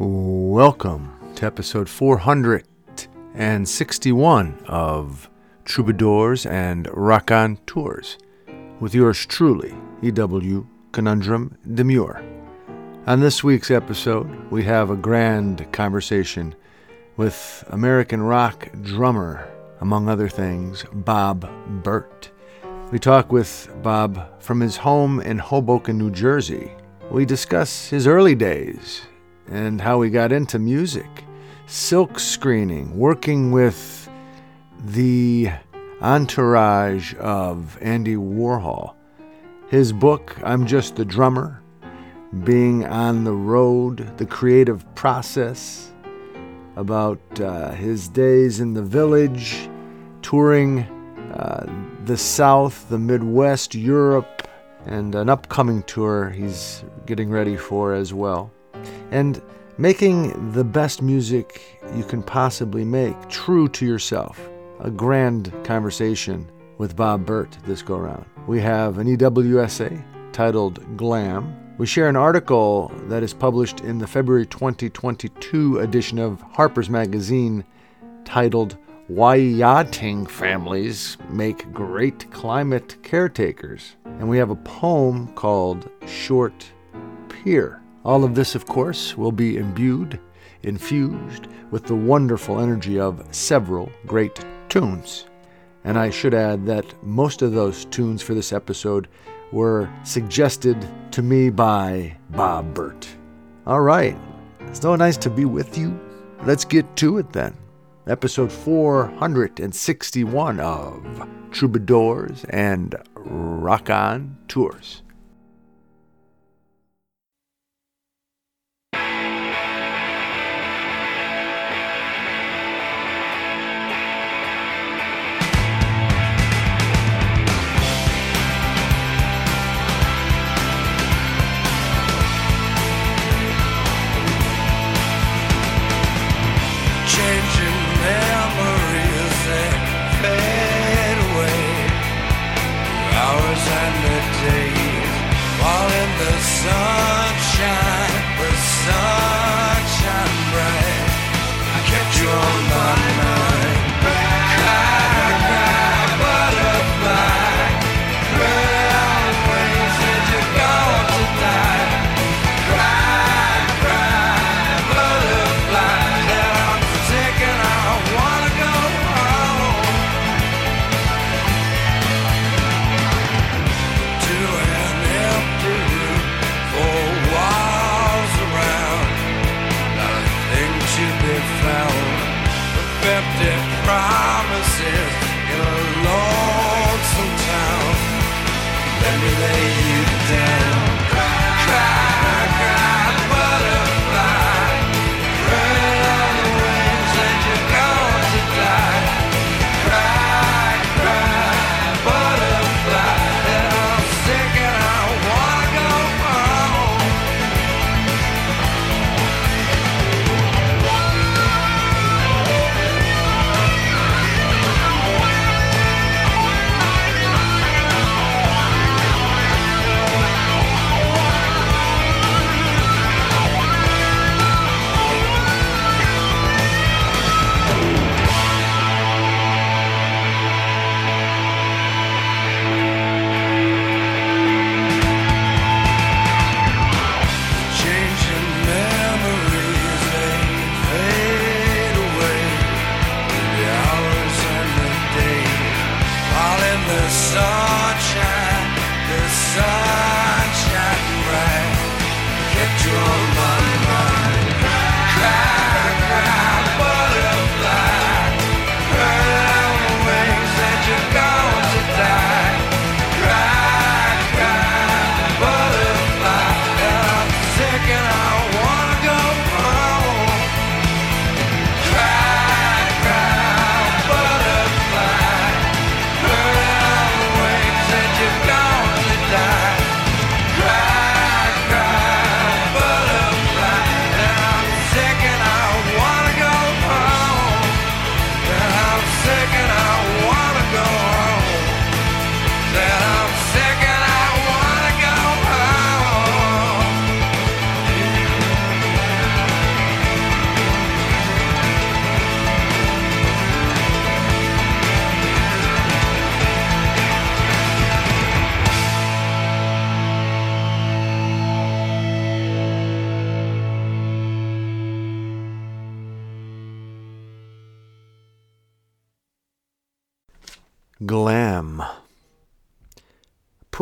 Welcome to episode 461 of Troubadours and Tours with yours truly, E.W. Conundrum Demure. On this week's episode, we have a grand conversation with American rock drummer, among other things, Bob Bert. We talk with Bob from his home in Hoboken, New Jersey. We discuss his early days and how he got into music, silk screening, working with the entourage of Andy Warhol. His book, I'm Just the Drummer, being on the road, the creative process, about uh, his days in the village, touring uh, the South, the Midwest, Europe, and an upcoming tour he's getting ready for as well. And making the best music you can possibly make, true to yourself. A grand conversation with Bob Bert this go round. We have an EWSA titled Glam. We share an article that is published in the February 2022 edition of Harper's Magazine titled Why Yachting Families Make Great Climate Caretakers. And we have a poem called Short Pier. All of this, of course, will be imbued, infused with the wonderful energy of several great tunes. And I should add that most of those tunes for this episode were suggested to me by Bob Bert. All right, it's so nice to be with you. Let's get to it then. Episode 461 of Troubadours and Rock On Tours.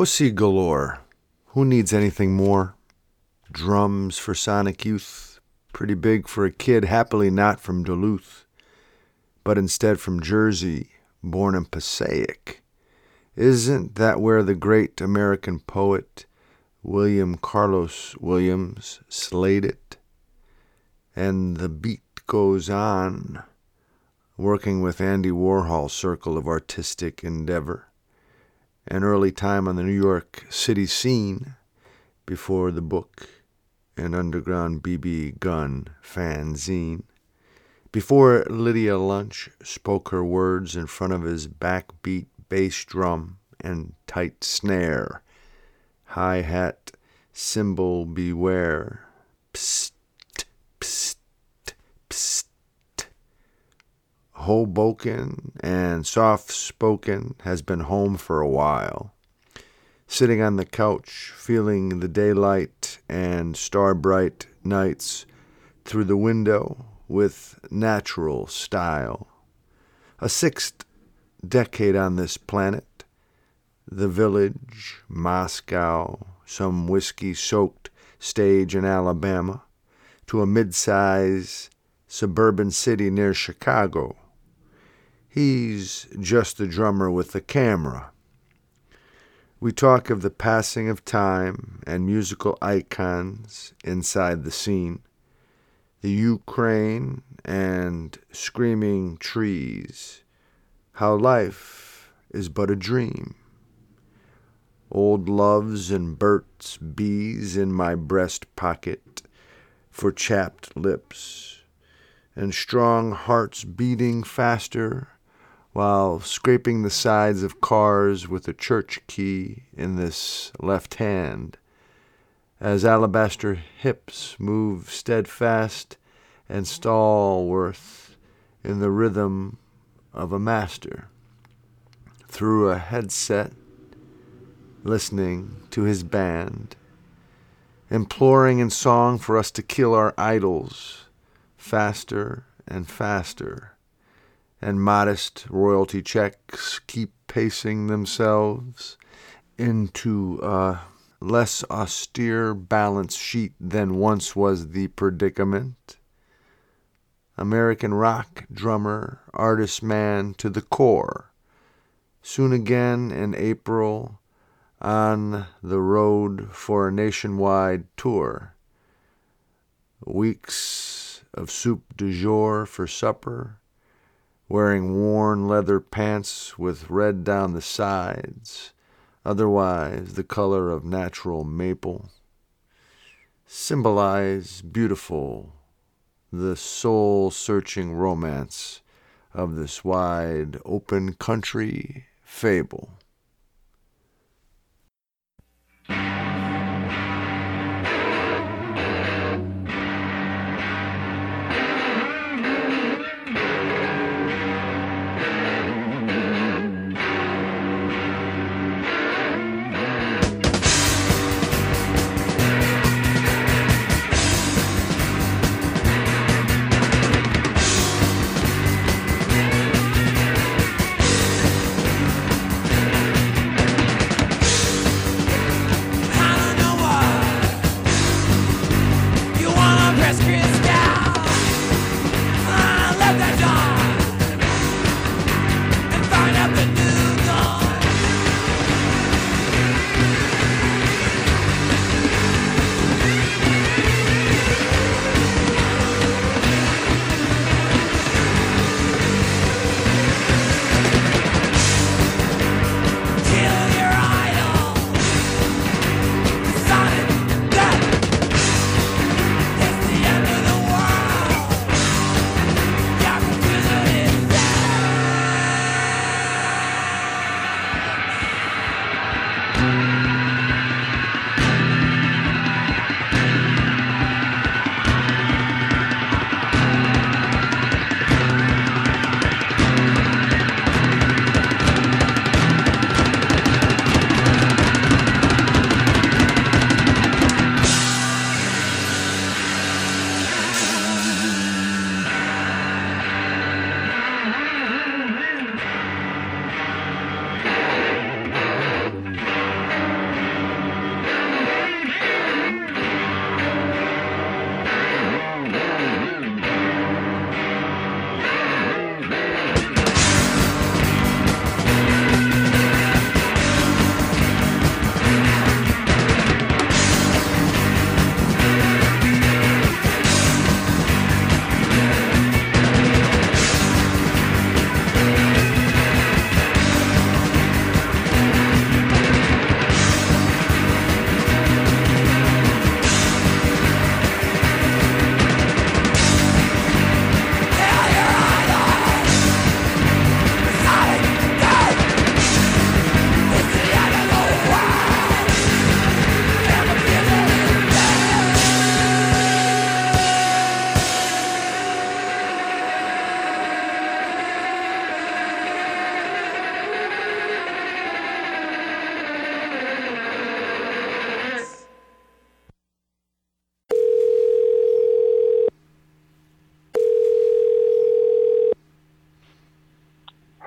Pussy galore. Who needs anything more? Drums for Sonic Youth. Pretty big for a kid, happily not from Duluth, but instead from Jersey, born in Passaic. Isn't that where the great American poet William Carlos Williams slayed it? And the beat goes on working with Andy Warhol's circle of artistic endeavor, an early time on the New York City scene before the book and underground BB gun fanzine, before Lydia Lunch spoke her words in front of his backbeat bass drum and tight snare, hi hat, cymbal beware, psst, psst, psst. Hoboken and soft spoken has been home for a while. Sitting on the couch, feeling the daylight and star bright nights through the window with natural style. A sixth decade on this planet, the village, Moscow, some whiskey soaked stage in Alabama, to a mid size suburban city near Chicago He's just the drummer with the camera. We talk of the passing of time and musical icons inside the scene, the Ukraine and screaming trees, how life is but a dream. Old loves and Bert's bees in my breast pocket for chapped lips, and strong hearts beating faster while scraping the sides of cars with a church key in this left hand, as alabaster hips move steadfast and stalwart in the rhythm of a master, through a headset, listening to his band, imploring in song for us to kill our idols faster and faster and modest royalty checks keep pacing themselves into a less austere balance sheet than once was the predicament. American rock drummer, artist man to the core. Soon again in April on the road for a nationwide tour. Weeks of soup du jour for supper wearing worn leather pants with red down the sides, otherwise the color of natural maple, symbolize beautiful the soul searching romance of this wide open country fable.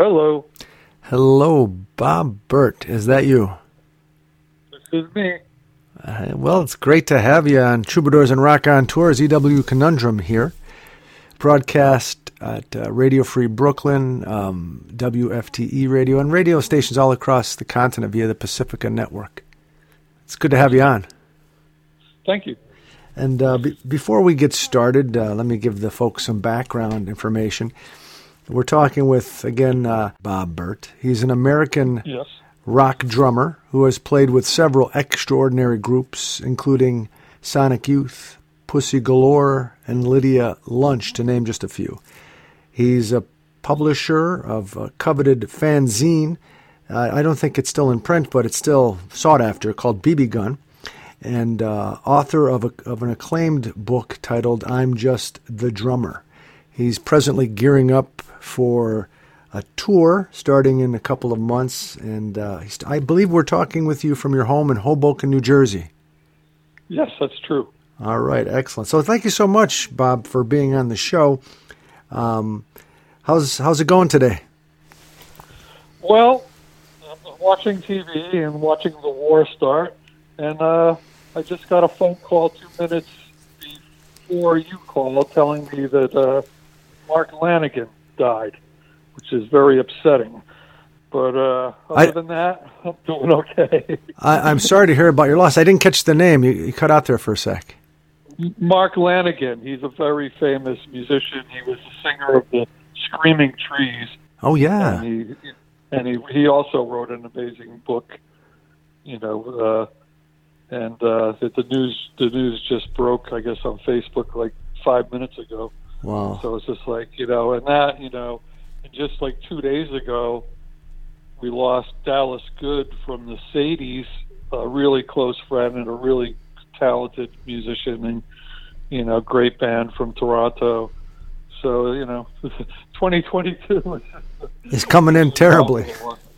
Hello, Hello, Bob Bert. Is that you? this is me. Uh, well, it's great to have you on Troubadours and Rock on Tours, EW Conundrum here. Broadcast at uh, Radio Free Brooklyn, um, WFTE radio, and radio stations all across the continent via the Pacifica Network. It's good to have you on. Thank you. And uh, be- before we get started, uh, let me give the folks some background information. We're talking with, again, uh, Bob Bert. He's an American Yes. rock drummer who has played with several extraordinary groups, including Sonic Youth, Pussy Galore, and Lydia Lunch, to name just a few. He's a publisher of a coveted fanzine. Uh, I don't think it's still in print, but it's still sought after, called BB Gun, and uh, author of, a, of an acclaimed book titled I'm Just the Drummer. He's presently gearing up for a tour starting in a couple of months, and uh, I believe we're talking with you from your home in Hoboken, New Jersey. Yes, that's true. All right, excellent. So thank you so much, Bob, for being on the show. Um, how's how's it going today? Well, I'm watching TV and watching the war start, and uh, I just got a phone call two minutes before you called telling me that uh, Mark Lanegan died, which is very upsetting. But uh, other I- than that, I'm doing okay. I, I'm sorry to hear about your loss. I didn't catch the name. You, you cut out there for a sec. Mark Lanegan, he's a very famous musician. He was the singer of the Screaming Trees. Oh yeah, and he and he he also wrote an amazing book you know uh and uh that the news the news just broke i guess on facebook like five minutes ago wow. so it's just like you know and that you know and just like two days ago we lost dallas good from the sadies a really close friend and a really talented musician and you know great band from toronto so you know 2022 is coming in terribly.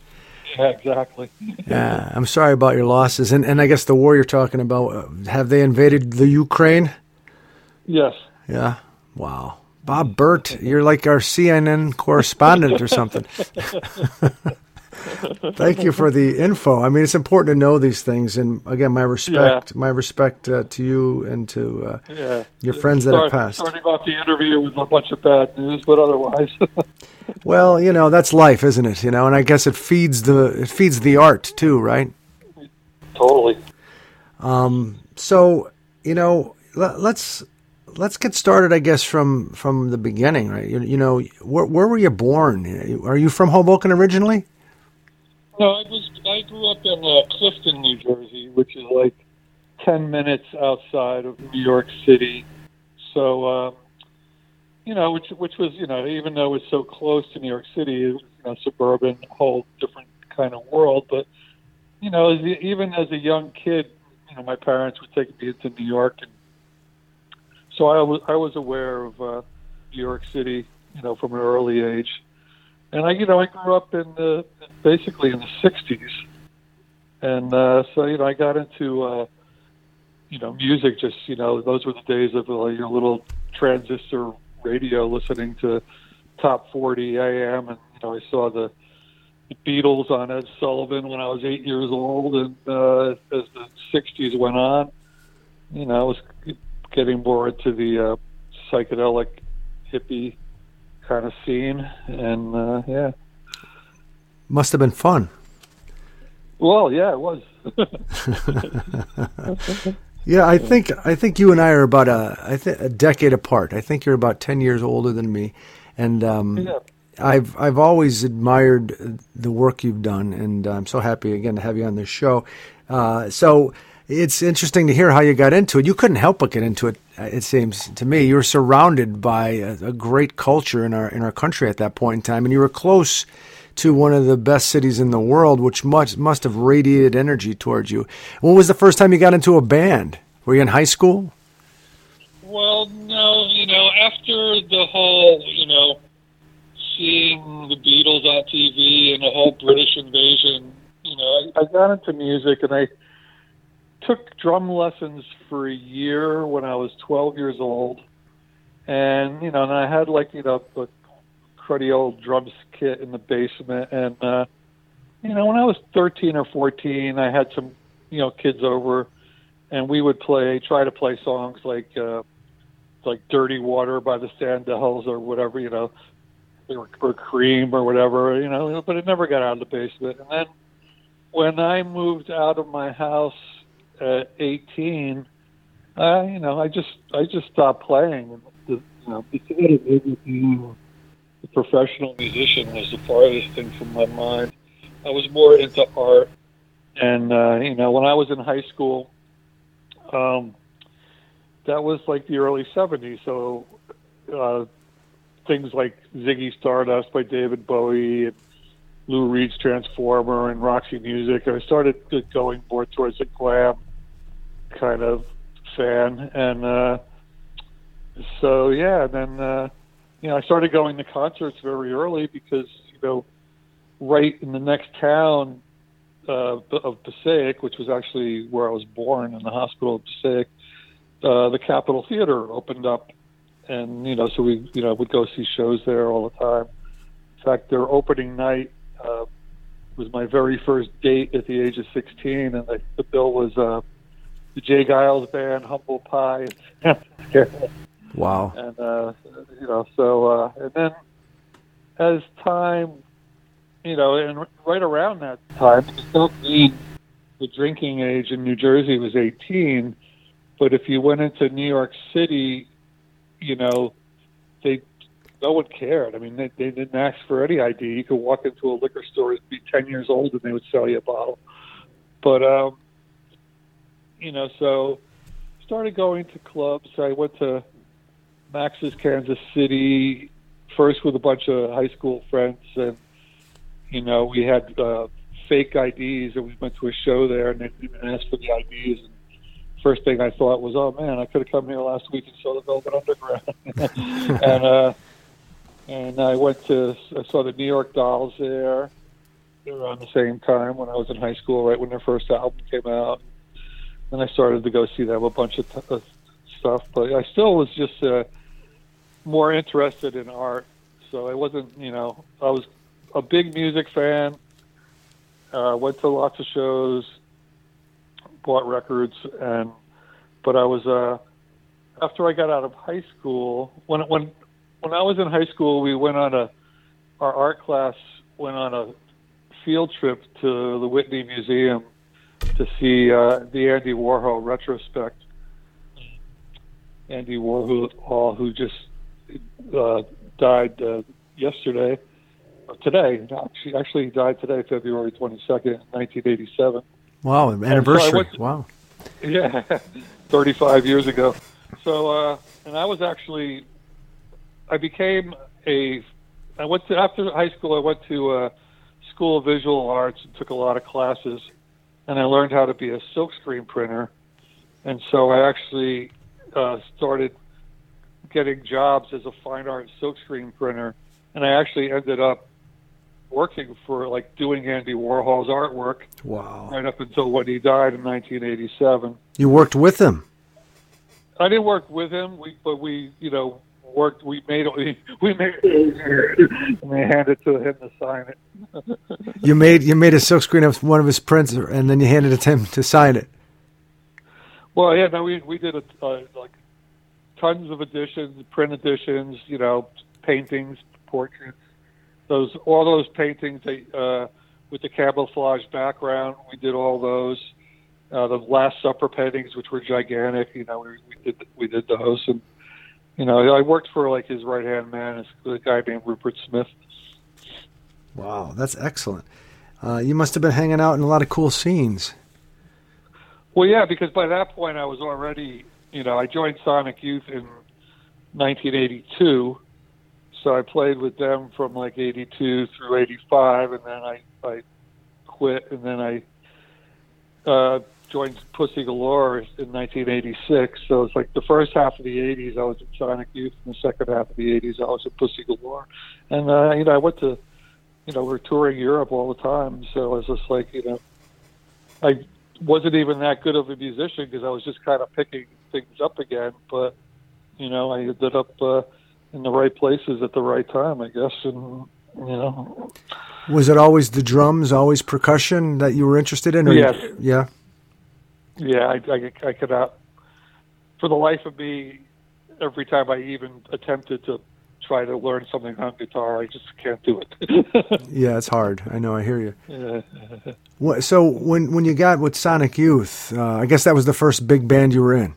yeah, exactly. Yeah, I'm sorry about your losses, and and I guess the war you're talking about. Uh, have they invaded the Ukraine? Yes. Yeah. Wow. Bob Bert, you're like our CNN correspondent or something. Thank you for the info. I mean, it's important to know these things, and again, my respect, my respect uh, to you and to uh, Yeah. your friends that have passed. Starting off the interview with a bunch of bad news, but otherwise, Well, you know, that's life, isn't it? You know, and I guess it feeds the it feeds the art too, right? totally. So, you know, let, let's let's get started. I guess from from the beginning, right? You, you know, where, where were you born? Are you from Hoboken originally? No, I was. I grew up in uh, Clifton, New Jersey, which is like ten minutes outside of New York City. So, um, you know, which which was, you know, even though it's so close to New York City, it was, you know, suburban, whole different kind of world. But you know, as, even as a young kid, you know, my parents would take me into New York, and so I was I was aware of uh, New York City, you know, from an early age. And I, you know, I grew up in the basically in the '60s, and uh, so you know, I got into uh, you know music. Just you know, those were the days of uh, your little transistor radio, listening to top 40 AM, and you know, I saw the, Beatles on Ed Sullivan when I was eight years old, and uh, as the '60s went on, you know, I was getting more into the uh, psychedelic hippie kind of scene, and uh, yeah. Must have been fun. Well, yeah, it was. Yeah, I think I think you and I are about a I think a decade apart. I think you're about ten years older than me, and um, Yeah. I've I've always admired the work you've done, and I'm so happy again to have you on this show. Uh, so it's interesting to hear how you got into it. You couldn't help but get into it. uh, It seems to me you were surrounded by a, a great culture in our in our country at that point in time, and you were close to one of the best cities in the world, which must must have radiated energy towards you. When was the first time you got into a band? Were you in high school? Well, no, you know, after the whole, you know, seeing the Beatles on TV and the whole British invasion, you know, I, I got into music and I took drum lessons for a year when I was 12 years old. And, you know, and I had like, you know, a cruddy old drums kit in the basement. And uh, you know, when I was 13 or 14, I had some you know kids over, and we would play, try to play songs like uh, like "Dirty Water" by the Standells or whatever, you know, or, or "Cream" or whatever, you know. But it never got out of the basement. And then when I moved out of my house at 18, uh, you know, I just I just stopped playing. The, you know, maybe being a professional musician was the farthest thing from my mind. I was more into art, and uh, you know, when I was in high school, um, that was like the early '70s. So uh, things like Ziggy Stardust by David Bowie and Lou Reed's Transformer and Roxy Music. I started going more towards the glam kind of fan, and uh, so yeah. Then uh, you know, I started going to concerts very early because you know, right in the next town uh, of Passaic, which was actually where I was born in the hospital of Passaic, uh, the Capitol Theater opened up, and you know, so we you know would go see shows there all the time. In fact, their opening night uh, was my very first date at the age of 16, and the, the bill was uh, the J. Geils band, Humble Pie. Wow. and uh, you know, so uh, and then as time, you know, and right around that time, it felt mean the drinking age in New Jersey was 18, but if you went into New York City, you know, they no one cared. I mean, they, they didn't ask for any ID. You could walk into a liquor store, and be 10 years old, and they would sell you a bottle. But um, you know, so started going to clubs. I went to Max's Kansas City first with a bunch of high school friends, and you know, we had uh, fake IDs, and we went to a show there, and they didn't even ask for the IDs. And first thing I thought was, oh man, I could have come here last week and saw the Velvet Underground. and uh, and I went to I saw the New York Dolls there around the same time when I was in high school, right when their first album came out. And I started to go see them a bunch of t- uh, stuff, but I still was just uh, more interested in art. So I wasn't, you know, I was a big music fan. Uh, went to lots of shows, bought records, and but I was uh, after I got out of high school when when when I was in high school, we went on a our art class went on a field trip to the Whitney Museum to see uh, the Andy Warhol retrospect. Andy Warhol, who just uh, died uh, yesterday, or today. Actually, actually, he died today, February twenty second, nineteen eighty seven. Wow, anniversary. went to- wow. Yeah, 35 years ago. So, uh, and I was actually, I became a, I went to, after high school, I went to uh, School of Visual Arts and took a lot of classes, and I learned how to be a silkscreen printer. And so I actually uh, started getting jobs as a fine art silkscreen printer, and I actually ended up working for like doing Andy Warhol's artwork Wow. right up until when he died in 1987. You worked with him. I didn't work with him, we, but we, you know, worked. We made we, we made and we handed it to him to sign it. You made you made a silkscreen of one of his prints, and then you handed it to him to sign it. Well, yeah, no, we we did a, uh, like tons of editions, print editions, you know, paintings, portraits. Those all those paintings they, uh, with the camouflage background, we did all those. Uh, the Last Supper paintings, which were gigantic, you know, we, we did we did those, and you know, I worked for like his right hand man, a guy named Rupert Smith. Wow, that's excellent. Uh, you must have been hanging out in a lot of cool scenes. Well, yeah, because by that point I was already, you know, I joined Sonic Youth in 1982, so I played with them from like 82 through 85, and then I I quit, and then I uh, joined Pussy Galore in 1986. So it's like the first half of the 80s I was in Sonic Youth, and the second half of the 80s I was at Pussy Galore, and uh, you know I went to, you know, we're touring Europe all the time, so it was just like you know, I wasn't even that good of a musician because I was just kind of picking things up again. But you know, I ended up uh, in the right places at the right time, I guess. And you know, Was it always the drums, always percussion that you were interested in? or you- Yes. yeah. Yeah, I, I, I could not, for the life of me, every time I even attempted to try to learn something on guitar, I just can't do it. Yeah, it's hard. I know. I hear you. yeah. What, so when when you got with Sonic Youth, uh, I guess that was the first big band you were in.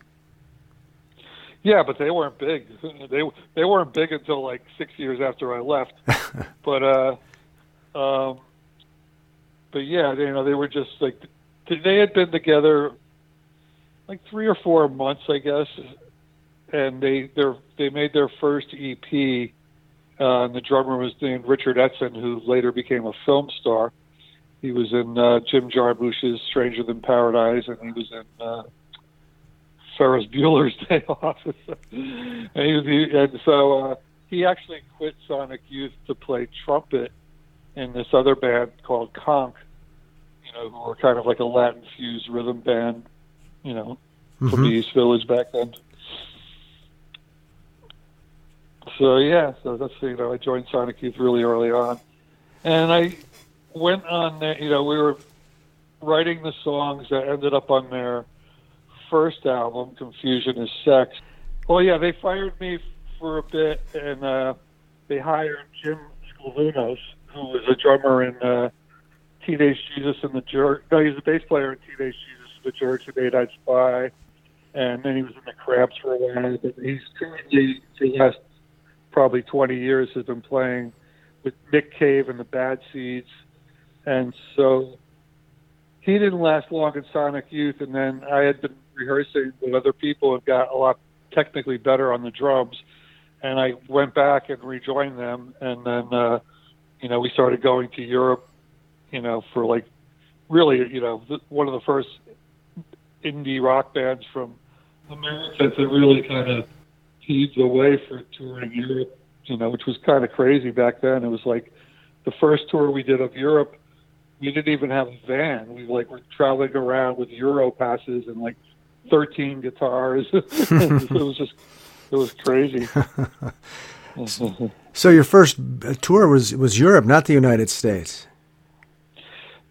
Yeah, but they weren't big. They they weren't big until like six years after I left. but uh, um, but yeah, you know, they were just like they had been together like three or four months, I guess, and they they made their first EP. Uh, and the drummer was named Richard Edson, who later became a film star. He was in uh, Jim Jarmusch's Stranger Than Paradise, and he was in uh, Ferris Bueller's Day Off. and he was, he, and so uh, he actually quit Sonic Youth to play trumpet in this other band called Konk. You know, who were kind of like a Latin fused rhythm band. You know, from the East Village back then. So yeah, so that's you know I joined Sonic Youth really early on, and I went on. there, You know, we were writing the songs that ended up on their first album, Confusion is Sex. Well, yeah, they fired me for a bit, and uh, they hired Jim Sclavunos, who was a drummer in uh, Teenage Jesus and the Jerk. No, he was a bass player in Teenage Jesus the Eight Eyed Spy, and then he was in the Cramps for a while. But he's currently, the last probably 20 years, has been playing with Nick Cave and the Bad Seeds, and so he didn't last long in Sonic Youth, and then I had been rehearsing with other people and got a lot technically better on the drums, and I went back and rejoined them, and then uh, you know we started going to Europe, you know, for like really you know one of the first indie rock bands from America that really kind of paved the way for touring Europe, you know, which was kind of crazy back then. It was like the first tour we did of Europe we didn't even have a van. We like were traveling around with Euro passes and like thirteen guitars. it was just it was crazy. So your first tour was was Europe, not the United States.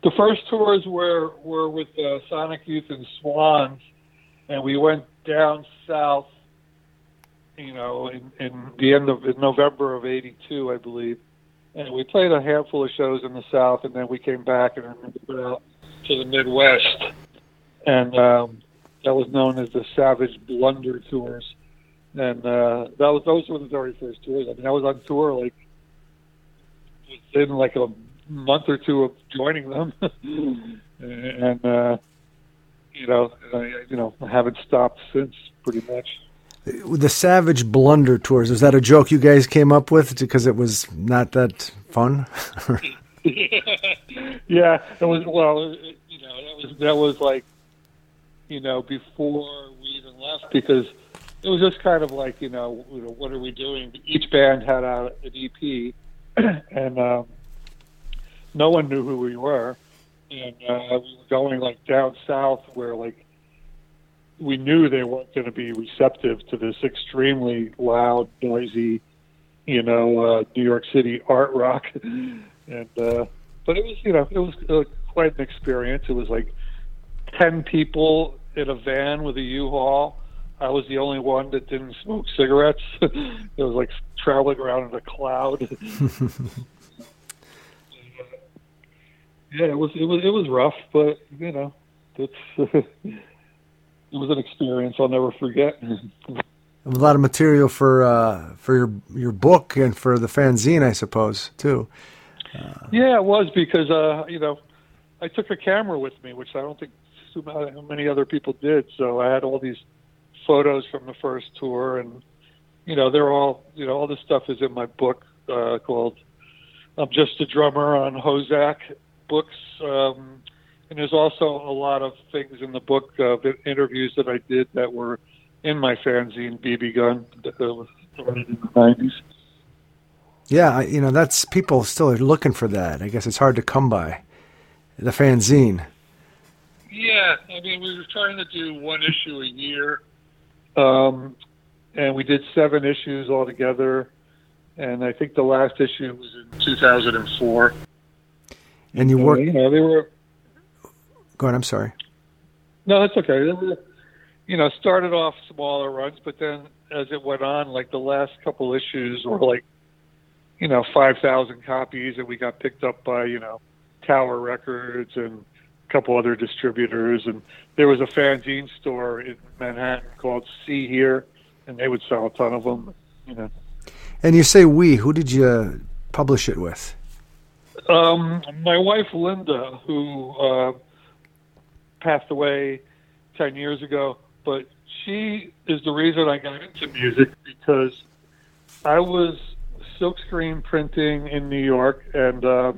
The first tours were were with uh, Sonic Youth and Swans, and we went down south. You know, in, in the end of in November of '82, I believe, and we played a handful of shows in the south, and then we came back and went out to the Midwest, and um, that was known as the Savage Blunder tours, and uh, that was those were the very first tours. I mean, I was on tour like within like a month or two of joining them, and uh, you know, I, you know, I haven't stopped since pretty much. The Savage Blunder tours. Was that a joke you guys came up with because it was not that fun? yeah, it was. Well, you know, that was that was like, you know, before we even left because it was just kind of like, you know, you know what are we doing? Each band had out an EP, and um, no one knew who we were, and uh, we were going like down south where like we knew they weren't going to be receptive to this extremely loud, noisy, you know, uh, New York City art rock, and uh, but it was, you know, it was uh, quite an experience. It was like ten people in a van with a U-Haul. I was the only one that didn't smoke cigarettes. it was like traveling around in a cloud. yeah, it was it was it was rough, but you know, it's it was an experience I'll never forget. a lot of material for uh, for your your book and for the fanzine, I suppose, too. Yeah, it was because uh, you know I took a camera with me, which I don't think too many other people did. So I had all these photos from the first tour, and you know they're all you know all this stuff is in my book uh, called "I'm Just a Drummer" on Hozac books. Um, and there's also a lot of things in the book, uh, interviews that I did that were in my fanzine, BB Gun, that was started in the 90s. Yeah, I, you know that's people still are looking for that. I guess it's hard to come by. The fanzine. Yeah, I mean, we were trying to do one issue a year, um, and we did seven issues altogether. And I think the last issue was in 2004. And you And, work. you know, they were Go ahead. I'm sorry. no, that's okay. They were, you know, started off smaller runs, but then as it went on, like the last couple issues were like, you know, 5,000 copies, and we got picked up by, you know, Tower Records and a couple other distributors. And there was a fanzine store in Manhattan called See Hear, and they would sell a ton of them, you know. And you say we. Who did you publish it with? Um, my wife Linda, who uh, passed away ten years ago, but she is the reason I got into music because I was silkscreen printing in New York, and uh,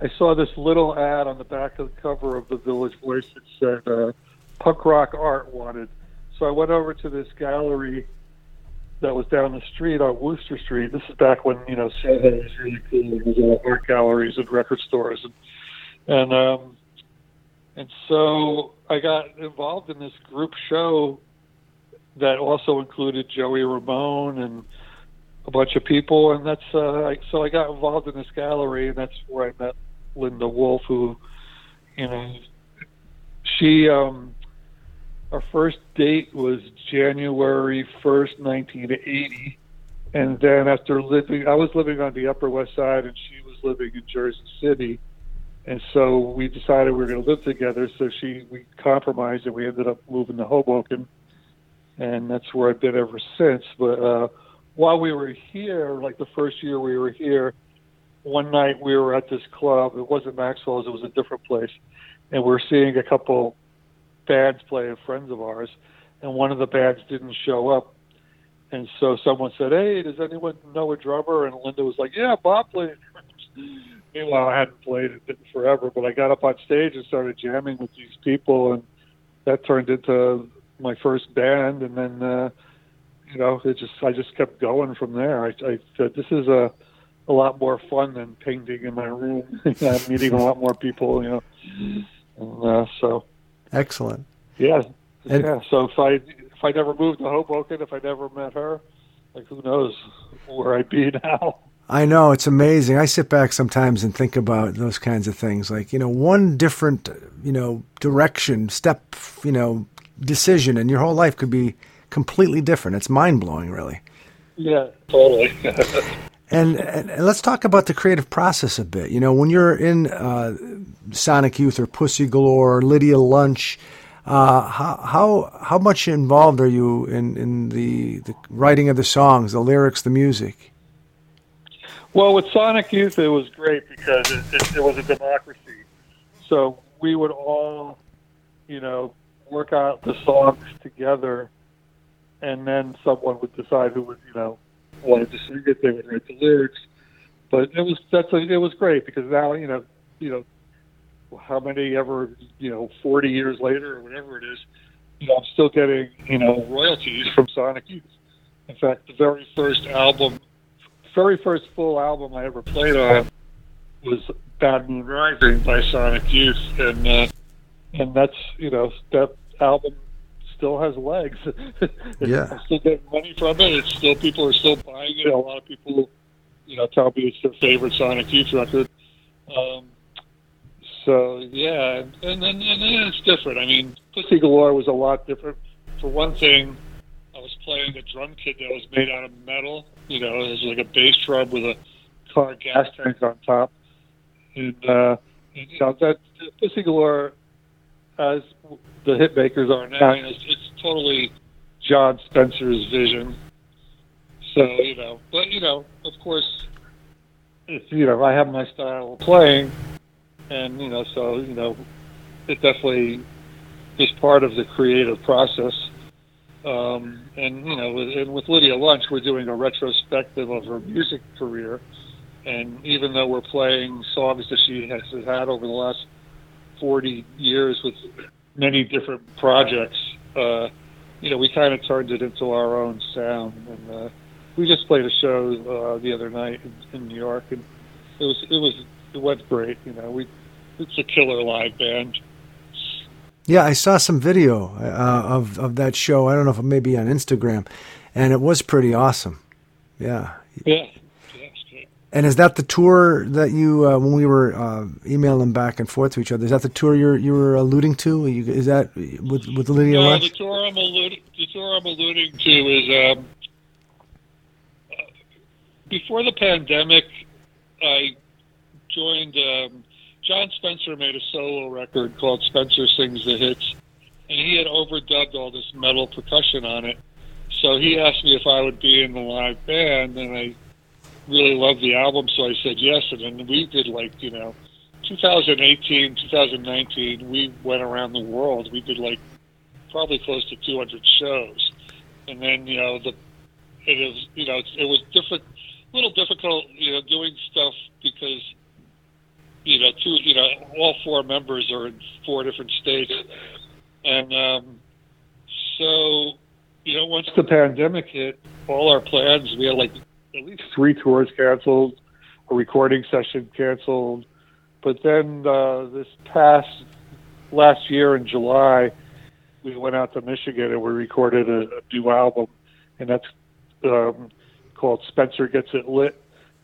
I saw this little ad on the back of the cover of the Village Voice that said uh, "Punk Rock Art Wanted." So I went over to this gallery that was down the street on Wooster Street. This is back when you know Soho was really cool. There was all art galleries and record stores, and and um, and so I got involved in this group show that also included Joey Ramone and a bunch of people, and that's uh, I, so I got involved in this gallery, and that's where I met Linda Wolf, who you know she um our first date was January 1st, 1980. And then after living, I was living on the Upper West Side and she was living in Jersey City. And so we decided we were going to live together. So she, we compromised and we ended up moving to Hoboken. And that's where I've been ever since. But uh, while we were here, like the first year we were here, one night we were at this club. It wasn't Maxwell's, it was a different place. And we we're seeing a couple bands playing friends of ours, and one of the bands didn't show up. And so someone said, "Hey, does anyone know a drummer?" And Linda was like, "Yeah, Bob plays drums." Meanwhile, I hadn't played it in forever, but I got up on stage and started jamming with these people, and that turned into my first band. And then, uh, you know, it just I just kept going from there. I, I said, "This is a a lot more fun than painting in my room. I'm meeting a lot more people, you know." And uh, so. Excellent. Yeah, And- yeah. So if I if I never moved to Hoboken, if I never met her, like who knows where I'd be now? I know it's amazing. I sit back sometimes and think about those kinds of things. Like you know, one different you know direction, step, you know, decision, and your whole life could be completely different. It's mind blowing, really. Yeah, totally. And, and let's talk about the creative process a bit. You know, when you're in uh, Sonic Youth or Pussy Galore, or Lydia Lunch, uh, how how how much involved are you in in the the writing of the songs, the lyrics, the music? well, with Sonic Youth, it was great because it, it, it was a democracy. So we would all, you know, work out the songs together, and then someone would decide who would, you know, wanted to sing it. They would write the lyrics. But it was that's a, it was great because now you know you know how many ever you know forty years later or whatever it is, you know I'm still getting you know royalties from Sonic Youth. In fact, the very first album, very first full album I ever played on was Bad Moon Rising by Sonic Youth, and uh, and that's you know that album still has legs. Yeah. Still getting money from it. It's still people are still buying it. A lot of people, you know, tell me it's their favorite Sonic Youth record. Um, so yeah, and then and then it's different. I mean, Pussy Galore was a lot different. For one thing, I was playing a drum kit that was made out of metal. You know, it was like a bass drum with a car gas tank on top, and, uh, and you know that Pussy Galore, as the hit makers are now, you know, it's, it's totally Jon Spencer's vision. So you know, but you know, of course, it's, you know, I have my style of playing, and you know, so you know, it definitely is part of the creative process. Um, and you know, with, and with Lydia Lunch, we're doing a retrospective of her music career, and even though we're playing songs that she has had over the last 40 years with many different projects, uh, you know, we kind of turned it into our own sound. And uh, we just played a show uh, the other night in, in New York, and it was it was it went great. You know, we it's a killer live band. Yeah, I saw some video uh, of of that show. I don't know if it may be on Instagram, and it was pretty awesome. Yeah. Yeah. And is that the tour that you uh, when we were uh, emailing back and forth to each other? Is that the tour you're you were alluding to? You, is that with with Lydia No, the tour I'm alluding the tour I'm alluding to is um, before the pandemic. I joined. Um, Jon Spencer made a solo record called Spencer Sings the Hits, and he had overdubbed all this metal percussion on it. So he asked me if I would be in the live band, and I really loved the album, so I said yes. And then we did like you know, 2018, 2019, we went around the world. We did like probably close to 200 shows, and then you know the it is you know it was different, a little difficult you know doing stuff because you know two you know all four members are in four different states, and um, so you know once the pandemic hit, all our plans we had like at least three tours canceled, a recording session canceled, but then uh, this past last year in July we went out to Michigan and we recorded a, a new album, and that's um, called Spencer Gets It Lit,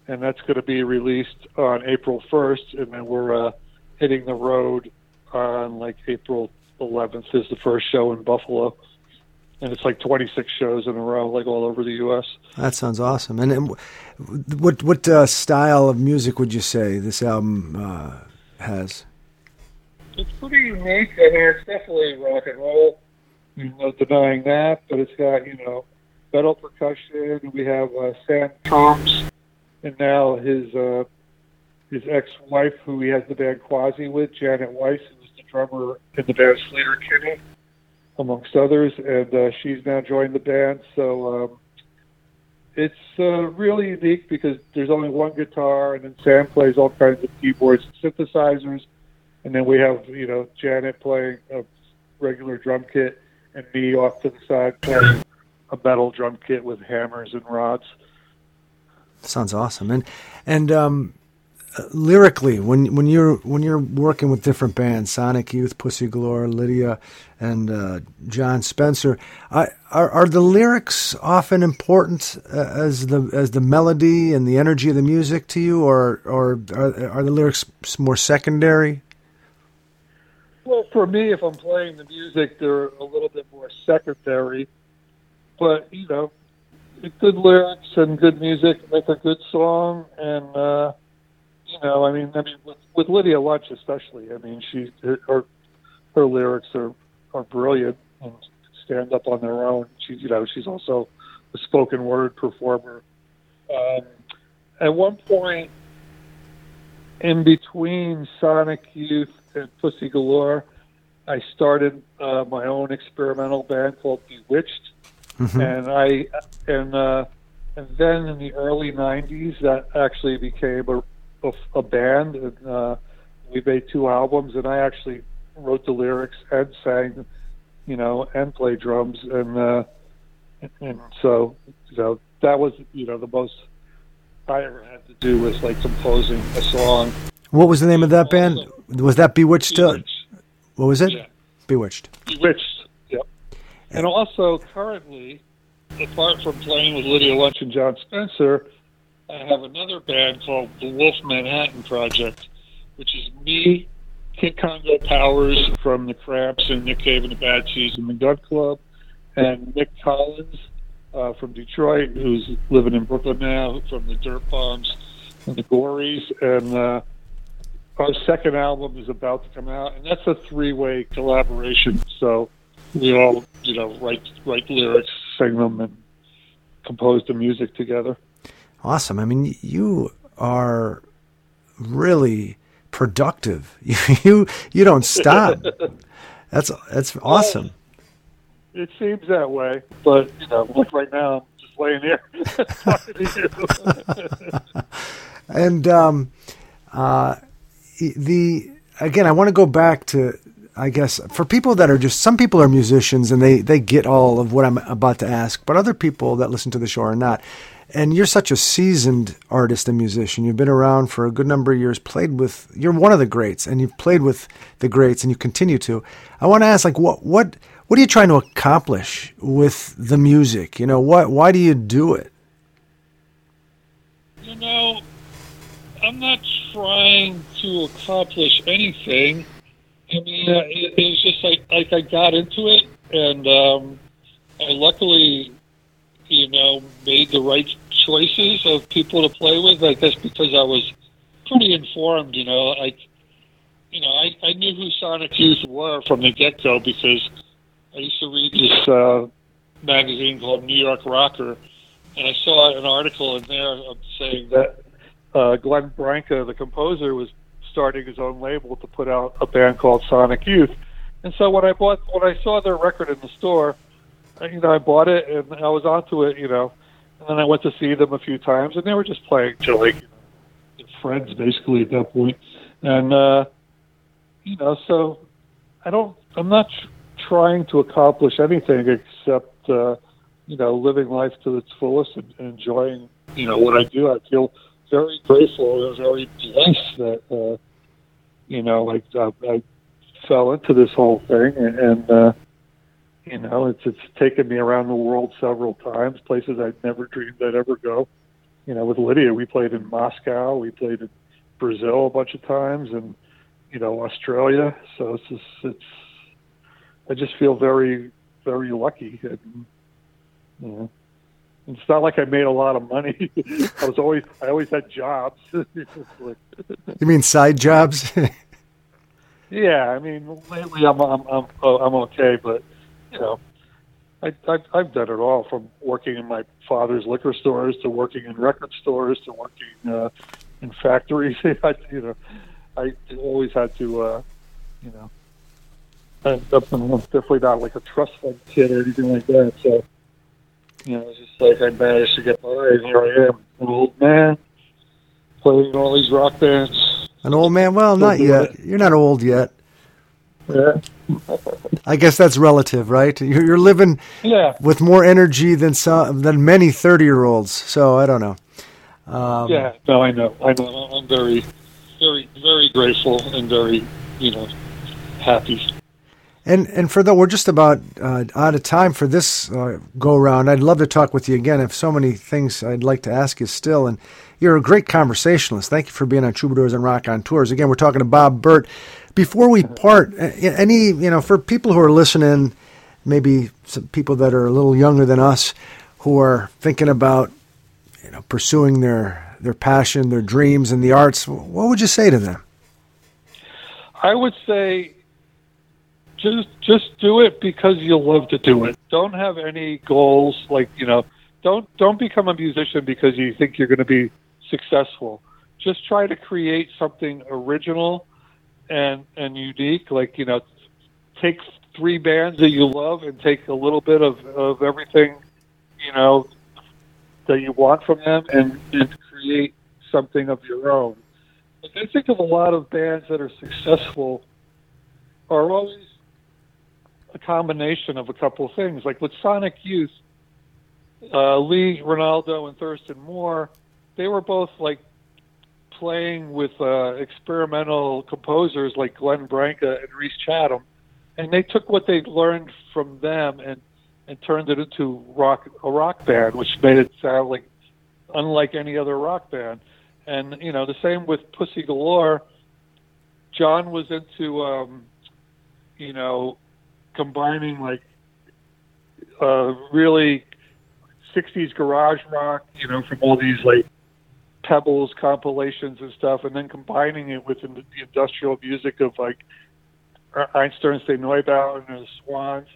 and that's going to be released on April 1st, and then we're uh, hitting the road on like April 11th is the first show in Buffalo, and it's like 26 shows in a row, like all over the U.S. That sounds awesome. And, and what what uh, style of music would you say this album uh, has? It's pretty unique. I mean, it's definitely rock and roll. There's no denying that, but it's got you know metal percussion. We have uh, Sam Coomes, and now his uh, his ex-wife, who he has the band Quasi with, Janet Weiss, who was the drummer in the band Sleater-Kinney, amongst others, and uh, she's now joined the band. So um, it's uh, really unique because there's only one guitar, and then Sam plays all kinds of keyboards and synthesizers, and then we have you know Janet playing a regular drum kit, and me off to the side playing a metal drum kit with hammers and rods. Sounds awesome. And and um, uh, lyrically, when when you're when you're working with different bands, Sonic Youth, Pussy Galore, Lydia, and uh, Jon Spencer, I, are are the lyrics often important uh, as the as the melody and the energy of the music to you, or or are, are the lyrics more secondary? Well, for me, if I'm playing the music, they're a little bit more secondary. But you know, good lyrics and good music make a good song, and uh, you know, I mean, I mean, with, with Lydia Lunch especially, I mean, she her her lyrics are are brilliant and stand up on their own. She's you know, she's also a spoken word performer. Um, at one point, in between Sonic Youth and Pussy Galore, I started uh, my own experimental band called Bewitched, and I and uh, and then in the early '90s, that actually became a a, a band, and uh, we made two albums, and I actually wrote the lyrics and sang, you know, and played drums, and uh, and so you know that was you know the most I ever had to do was like composing a song. What was the name of that band? Was that Bewitched? Uh, what was it? Yeah. Bewitched. Bewitched. Yep. And also, currently, apart from playing with Lydia Lunch and Jon Spencer, I have another band called the Wolf Manhattan Project, which is me, Kid Congo Powers from the Cramps and Nick Cave and the Bad and the Gun Club, and Mick Collins uh, from Detroit, who's living in Brooklyn now, from the Dirtbombs and the Gories, and uh, our second album is about to come out, and that's a three-way collaboration. So we all, you know, write write lyrics, sing them, and compose the music together. Awesome. I mean, you are really productive. You you, you don't stop. That's that's awesome. It seems that way, but you know, like right now, I'm just laying here talking to you. And um, uh, the again, I want to go back to I guess, for people that are just some people are musicians and they they get all of what I'm about to ask, but other people that listen to the show are not. And you're such a seasoned artist and musician. You've been around for a good number of years, played with you're one of the greats and you've played with the greats and you continue to. I want to ask like what what what are you trying to accomplish with the music? You know, what why do you do it? You know, I'm not trying to accomplish anything. I mean, uh, it, it was just like like I got into it, and um, I luckily, you know, made the right choices of people to play with. I guess because I was pretty informed. You know, I, you know, I, I knew who Sonic Youth were from the get go because I used to read this uh, magazine called New York Rocker, and I saw an article in there saying that uh, Glenn Branca, the composer, was starting his own label to put out a band called Sonic Youth. And so when I bought, when I saw their record in the store, you know, I bought it and I was onto it, you know. And then I went to see them a few times, and they were just playing to like friends basically at that point. And uh, you know, so I don't, I'm not tr- trying to accomplish anything except uh, you know living life to its fullest and, and enjoying you know what I do. I feel very grateful and very blessed that uh, you know like I, I fell into this whole thing and, and uh, you know it's it's taken me around the world several times, places I'd never dreamed I'd ever go. You know, with Lydia, we played in Moscow, we played in Brazil a bunch of times, and you know Australia. So it's just it's I just feel very very lucky and you know it's not like I made a lot of money. I was always I always had jobs. Like, You mean side jobs? yeah, I mean lately I'm I'm I'm, I'm okay, but you know, I I've, I've done it all from working in my father's liquor stores to working in record stores to working uh, in factories. I, you know, I always had to, uh, you know, I'm definitely not like a trust fund kid or anything like that. So, you know, it's just like I managed to get by, and here I am, an old man, playing all these rock bands. An old man? Well, not doing yet. You're not old yet. Yeah, I guess that's relative, right? You're, you're living yeah, with more energy than some than many 30 year olds. So I don't know. Um, yeah. No, I know, I know. I'm very, very, very grateful and very, you know, happy. And and for the we're just about uh, out of time for this uh, go round. I'd love to talk with you again. I have so many things I'd like to ask you still. And you're a great conversationalist. Thank you for being on Troubadours and Rock on Tours. Again, we're talking to Bob Bert. Before we part, any you know for people who are listening, maybe some people that are a little younger than us, who are thinking about you know pursuing their their passion, their dreams in the arts, what would you say to them? I would say just just do it because you love to do it. Don't have any goals like, you know, don't don't become a musician because you think you're going to be successful. Just try to create something original and and unique like, you know, take three bands that you love and take a little bit of of everything, you know, that you want from them and, and create something of your own. I think of a lot of bands that are successful are always a combination of a couple of things. Like with Sonic Youth, uh, Lee Ranaldo and Thurston Moore, they were both like playing with uh, experimental composers like Glenn Branca and Rhys Chatham, and they took what they learned from them and and turned it into rock a rock band, which made it sound like unlike any other rock band. And you know the same with Pussy Galore. Jon was into um, you know combining like uh, really 60s garage rock, you know, from all these like Pebbles compilations and stuff, and then combining it with the industrial music of like Einstürzende Neubauten and the Swans.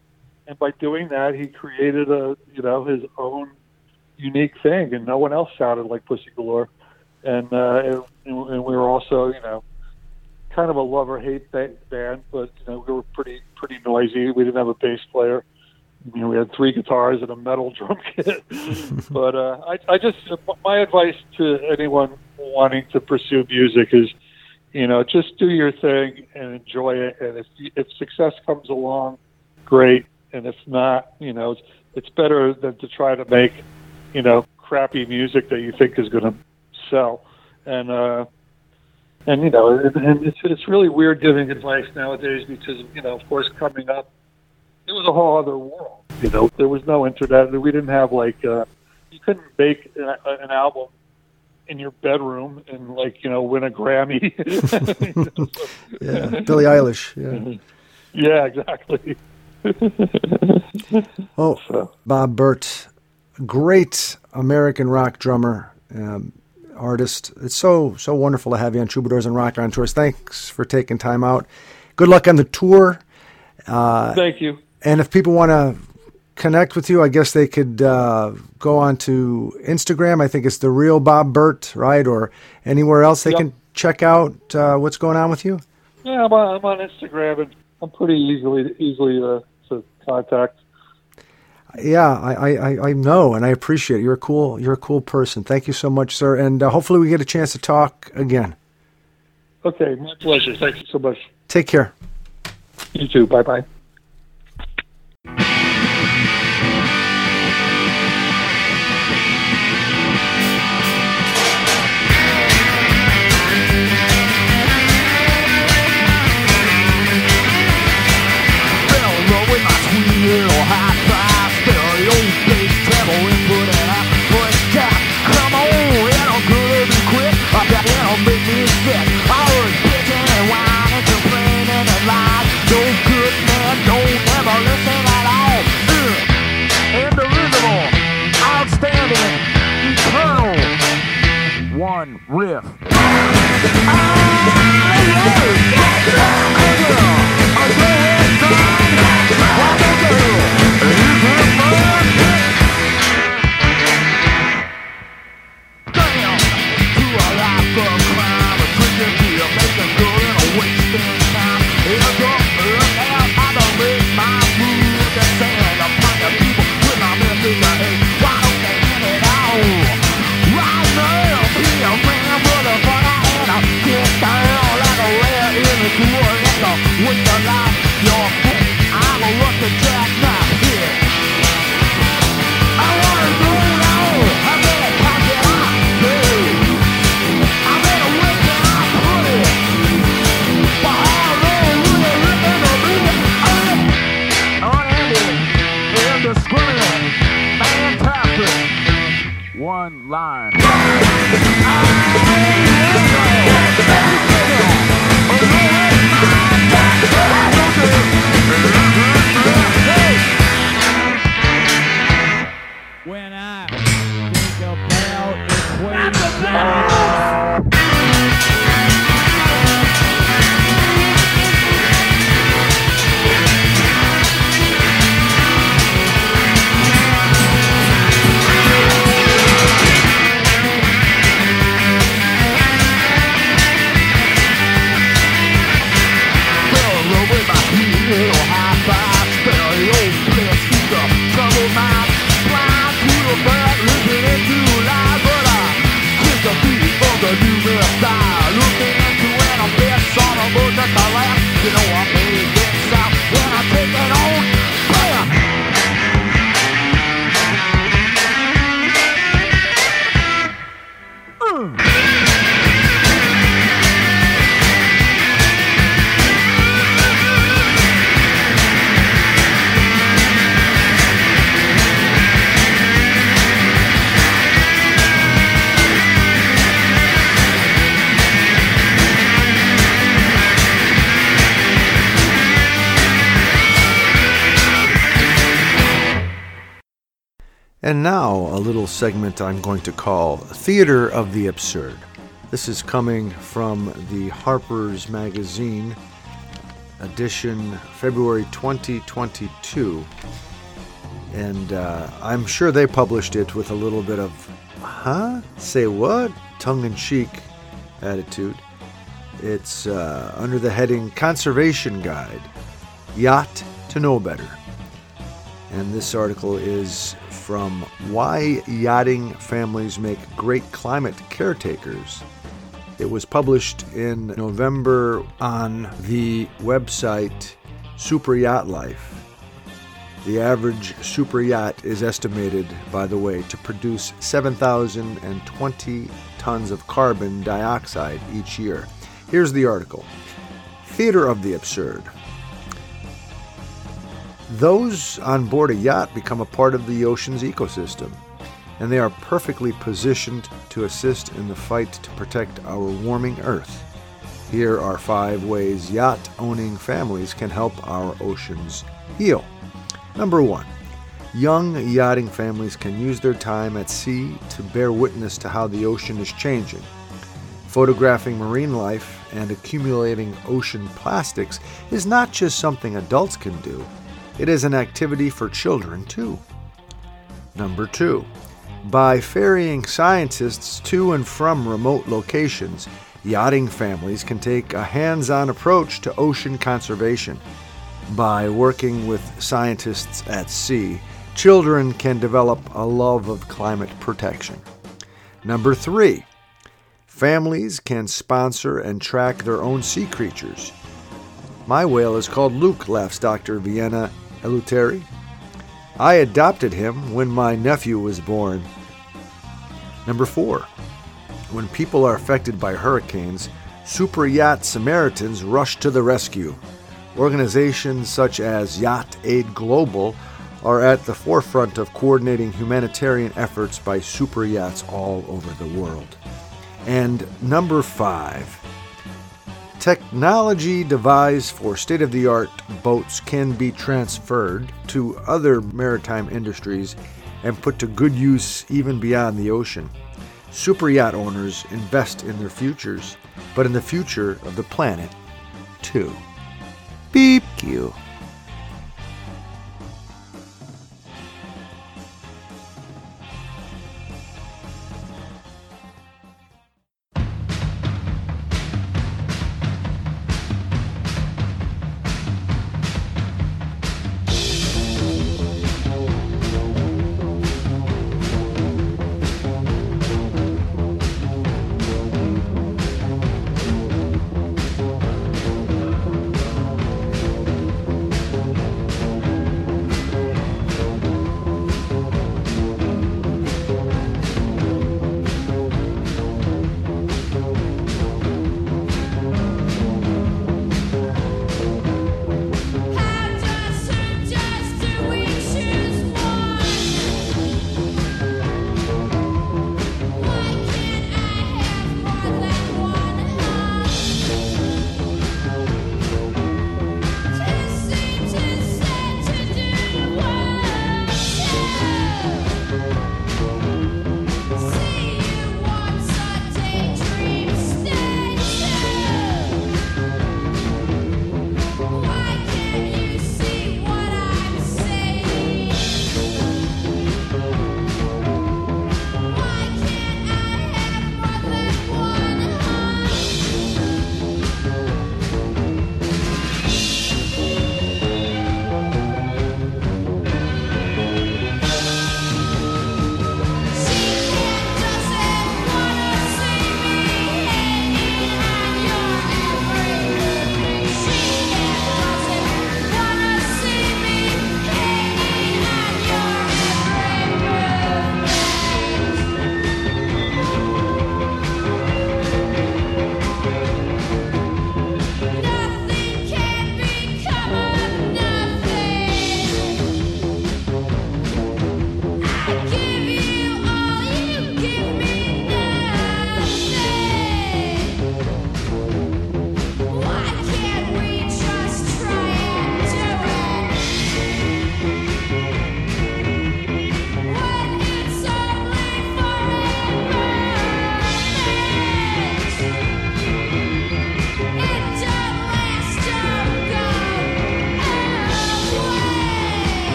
And by doing that, he created a, you know, his own unique thing, and no one else sounded like Pussy Galore. And, uh, and, and we were also, you know, kind of a love or hate band, but you know we were pretty pretty noisy. We didn't have a bass player. You know, we had three guitars and a metal drum kit. but uh, I, I just my advice to anyone wanting to pursue music is, You know, just do your thing and enjoy it. And if if success comes along, great. And if not, you know, it's, it's better than to try to make, you know, crappy music that you think is going to sell. And uh, and you know, and, and it's it's really weird giving advice nowadays because you know, of course, coming up, it was a whole other world. You know, there was no internet. We didn't have like uh, you couldn't make an, an album in your bedroom and like you know win a Grammy. yeah, Billie Eilish. Yeah, yeah, exactly. oh, so. Bob Bert, great American rock drummer, um, artist. It's so so wonderful to have you on Troubadours and Rock on tours. Thanks for taking time out. Good luck on the tour. Uh, Thank you. And if people want to connect with you, I guess they could uh, go on to Instagram. I think it's the real Bob Bert, right? Or anywhere else they yep. can check out uh, what's going on with you. Yeah, I'm on, I'm on Instagram, and I'm pretty easily easily uh, to contact. Yeah, I, I, I know, and I appreciate it. You're a cool you're a cool person. Thank you so much, sir. And uh, hopefully we get a chance to talk again. Okay, my pleasure. Thank you so much. Take care. You too. Bye bye. And segment I'm going to call Theater of the Absurd. This is coming from the Harper's Magazine, edition February 2022. And uh, I'm sure they published it with a little bit of, huh? Say what? Tongue in cheek attitude. It's uh, under the heading Conservation Guide Yacht to Know Better. And this article is from Why Yachting Families Make Great Climate Caretakers It was published in November on the website Super Yacht Life. The average super yacht is estimated, by the way, to produce 7,020 tons of carbon dioxide each year. Here's the article Theater of the Absurd. Those on board a yacht become a part of the ocean's ecosystem, and they are perfectly positioned to assist in the fight to protect our warming Earth. Here are five ways yacht owning families can help our oceans heal. Number one, young yachting families can use their time at sea to bear witness to how the ocean is changing. Photographing marine life and accumulating ocean plastics is not just something adults can do, it is an activity for children too. Number two, by ferrying scientists to and from remote locations, yachting families can take a hands on approach to ocean conservation. By working with scientists at sea, children can develop a love of climate protection. Number three, families can sponsor and track their own sea creatures. My whale is called Luke, laughs Dr. Vienna Eleutheri. I adopted him when my nephew was born. Number four, when people are affected by hurricanes, super yacht Samaritans rush to the rescue. Organizations such as Yacht Aid Global are at the forefront of coordinating humanitarian efforts by super yachts all over the world. And number five, technology devised for state of the art boats can be transferred to other maritime industries and put to good use even beyond the ocean. Super yacht owners invest in their futures, but in the future of the planet, too. Beep you.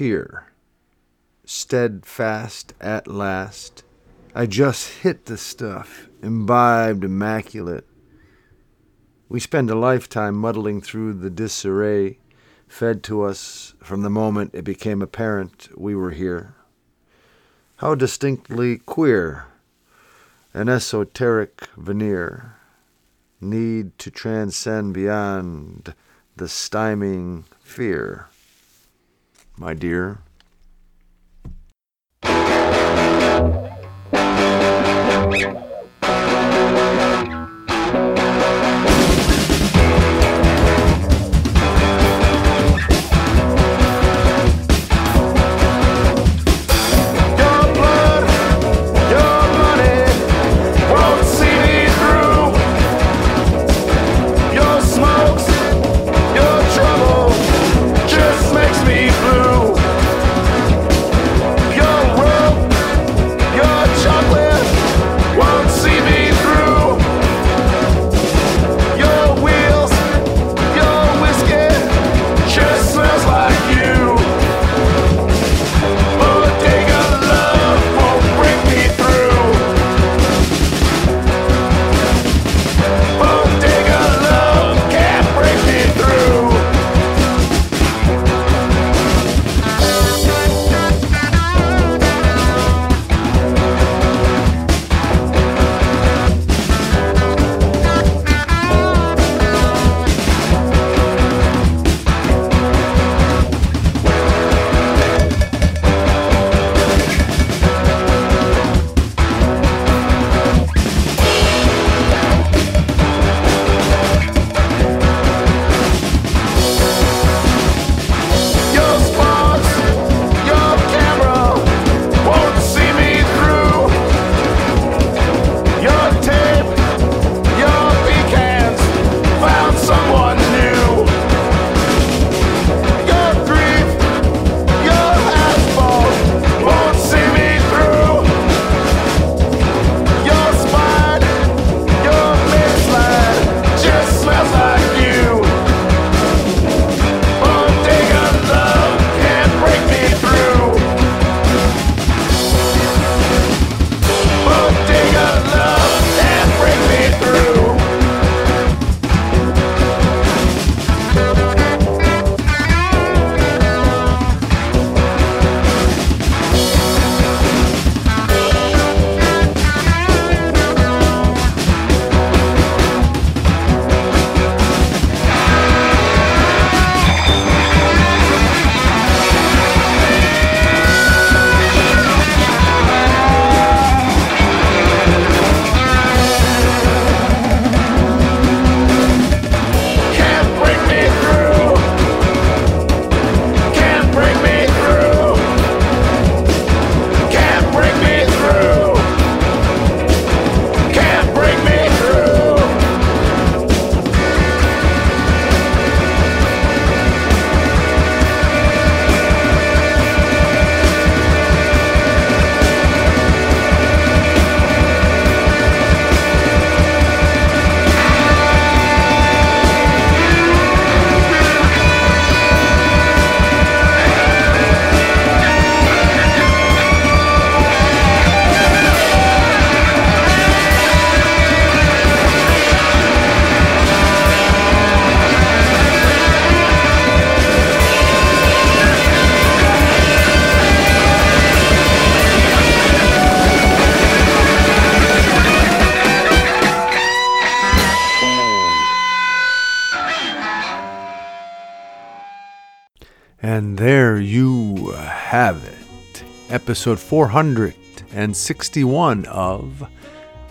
Pier, steadfast at last. I just hit the stuff, imbibed, immaculate. We spend a lifetime muddling through the disarray fed to us from the moment it became apparent we were here. How distinctly queer, an esoteric veneer, need to transcend beyond the stymieing fear. My dear, you have it. Episode 461 of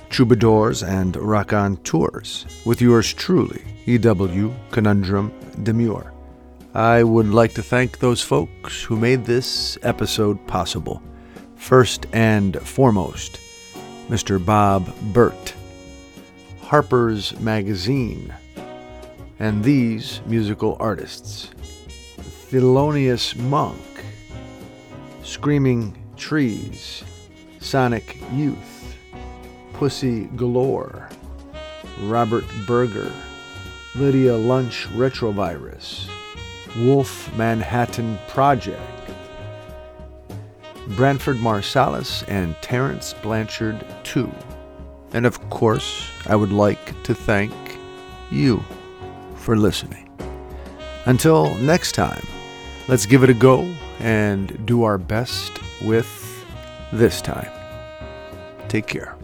Troubadours and Rock Tours with yours truly, E.W. Conundrum Demure. I would like to thank those folks who made this episode possible. First and foremost, Mr. Bob Bert, Harper's Magazine, and these musical artists. Thelonious Monk, Screaming Trees, Sonic Youth, Pussy Galore, Robert Berger, Lydia Lunch Retrovirus, Wolf Manhattan Project, Branford Marsalis, and Terence Blanchard, too. And of course, I would like to thank you for listening. Until next time, let's give it a go and do our best with this time. Take care.